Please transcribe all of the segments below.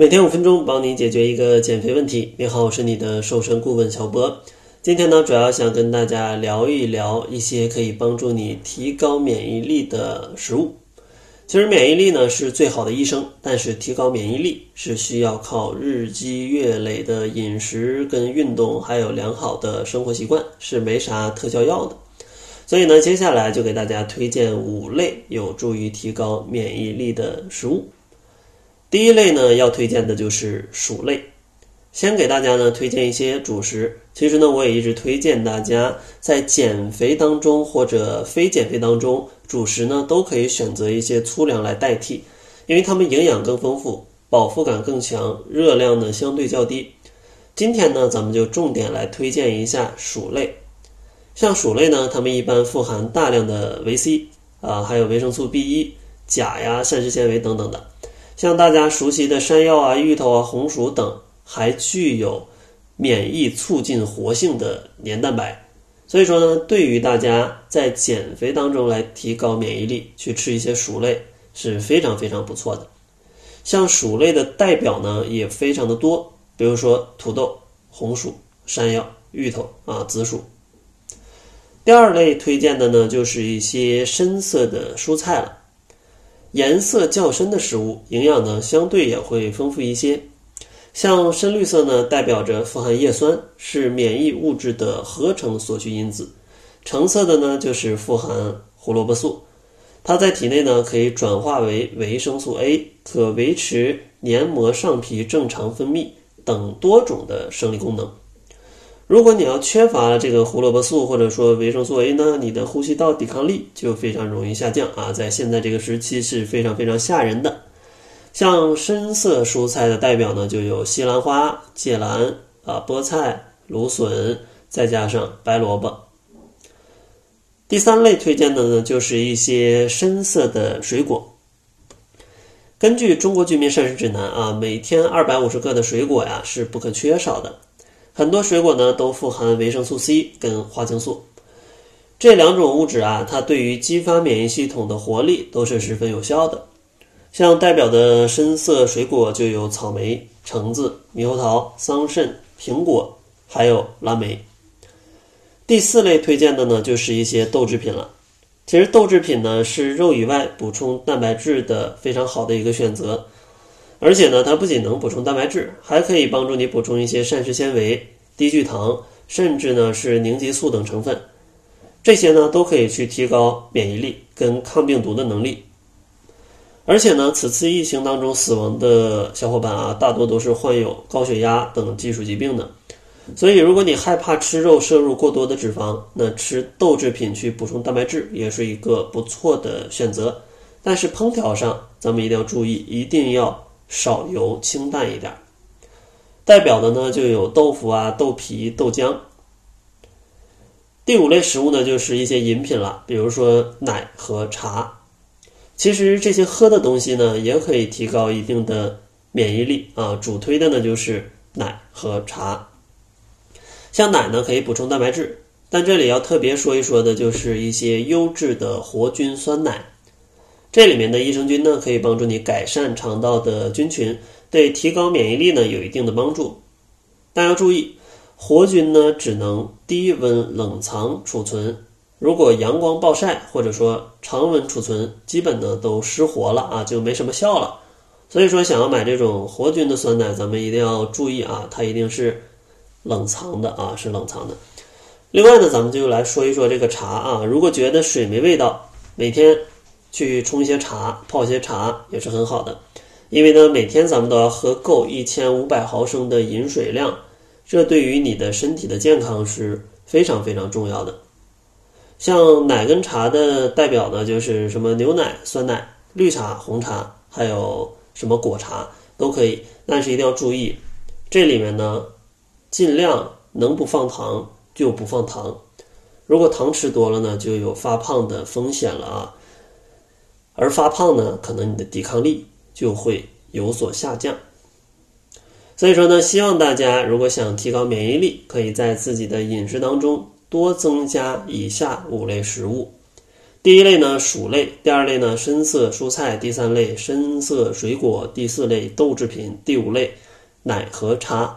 每天五分钟，帮你解决一个减肥问题。你好，我是你的瘦身顾问小波。今天呢，主要想跟大家聊一聊一些可以帮助你提高免疫力的食物。其实免疫力呢是最好的医生，但是提高免疫力是需要靠日积月累的饮食跟运动，还有良好的生活习惯，是没啥特效药的。所以呢，接下来就给大家推荐五类有助于提高免疫力的食物。第一类呢，要推荐的就是薯类。先给大家呢推荐一些主食。其实呢，我也一直推荐大家在减肥当中或者非减肥当中，主食呢都可以选择一些粗粮来代替，因为它们营养更丰富，饱腹感更强，热量呢相对较低。今天呢，咱们就重点来推荐一下薯类。像薯类呢，它们一般富含大量的维 C 啊，还有维生素 B 一、钾呀、膳食纤维等等的。像大家熟悉的山药啊、芋头啊、红薯等，还具有免疫促进活性的黏蛋白。所以说呢，对于大家在减肥当中来提高免疫力，去吃一些薯类是非常非常不错的。像薯类的代表呢，也非常的多，比如说土豆、红薯、山药、芋头啊、紫薯。第二类推荐的呢，就是一些深色的蔬菜了。颜色较深的食物，营养呢相对也会丰富一些。像深绿色呢，代表着富含叶酸，是免疫物质的合成所需因子；橙色的呢，就是富含胡萝卜素，它在体内呢可以转化为维生素 A，可维持黏膜上皮正常分泌等多种的生理功能。如果你要缺乏这个胡萝卜素或者说维生素 A 呢，你的呼吸道抵抗力就非常容易下降啊，在现在这个时期是非常非常吓人的。像深色蔬菜的代表呢，就有西兰花、芥蓝啊、菠菜、芦笋，再加上白萝卜。第三类推荐的呢，就是一些深色的水果。根据《中国居民膳食指南》啊，每天二百五十克的水果呀是不可缺少的。很多水果呢都富含维生素 C 跟花青素，这两种物质啊，它对于激发免疫系统的活力都是十分有效的。像代表的深色水果就有草莓、橙子、猕猴桃、桑葚、苹果，还有蓝莓。第四类推荐的呢，就是一些豆制品了。其实豆制品呢是肉以外补充蛋白质的非常好的一个选择。而且呢，它不仅能补充蛋白质，还可以帮助你补充一些膳食纤维、低聚糖，甚至呢是凝集素等成分。这些呢都可以去提高免疫力跟抗病毒的能力。而且呢，此次疫情当中死亡的小伙伴啊，大多都是患有高血压等基础疾病的。所以，如果你害怕吃肉摄入过多的脂肪，那吃豆制品去补充蛋白质也是一个不错的选择。但是烹调上，咱们一定要注意，一定要。少油清淡一点，代表的呢就有豆腐啊、豆皮、豆浆。第五类食物呢就是一些饮品了，比如说奶和茶。其实这些喝的东西呢也可以提高一定的免疫力啊。主推的呢就是奶和茶。像奶呢可以补充蛋白质，但这里要特别说一说的就是一些优质的活菌酸奶。这里面的益生菌呢，可以帮助你改善肠道的菌群，对提高免疫力呢有一定的帮助。但要注意，活菌呢只能低温冷藏储存，如果阳光暴晒或者说常温储存，基本呢都失活了啊，就没什么效了。所以说，想要买这种活菌的酸奶，咱们一定要注意啊，它一定是冷藏的啊，是冷藏的。另外呢，咱们就来说一说这个茶啊，如果觉得水没味道，每天。去冲一些茶，泡一些茶也是很好的，因为呢，每天咱们都要喝够一千五百毫升的饮水量，这对于你的身体的健康是非常非常重要的。像奶跟茶的代表呢，就是什么牛奶、酸奶、绿茶、红茶，还有什么果茶都可以，但是一定要注意，这里面呢，尽量能不放糖就不放糖，如果糖吃多了呢，就有发胖的风险了啊。而发胖呢，可能你的抵抗力就会有所下降。所以说呢，希望大家如果想提高免疫力，可以在自己的饮食当中多增加以下五类食物。第一类呢薯类，第二类呢深色蔬菜，第三类深色水果，第四类豆制品，第五类奶和茶。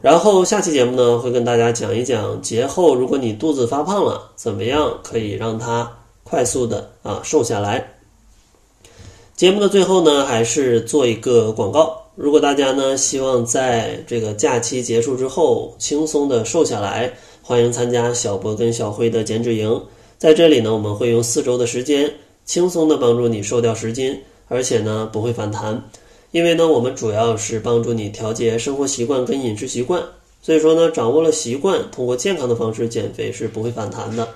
然后下期节目呢会跟大家讲一讲节后如果你肚子发胖了，怎么样可以让它快速的啊瘦下来。节目的最后呢还是做一个广告，如果大家呢希望在这个假期结束之后轻松的瘦下来，欢迎参加小博跟小辉的减脂营。在这里呢，我们会用四周的时间，轻松的帮助你瘦掉十斤，而且呢不会反弹，因为呢我们主要是帮助你调节生活习惯跟饮食习惯，所以说呢掌握了习惯，通过健康的方式减肥是不会反弹的。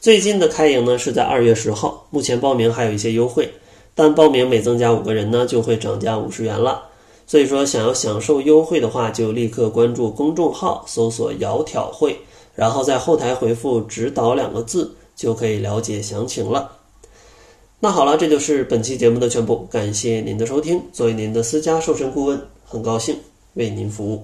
最近的开营呢是在二月十号，目前报名还有一些优惠，但报名每增加五个人呢就会涨价五十元了，所以说想要享受优惠的话，就立刻关注公众号，搜索“窈窕会”。然后在后台回复“指导”两个字，就可以了解详情了。那好了，这就是本期节目的全部，感谢您的收听。作为您的私家瘦身顾问，很高兴为您服务。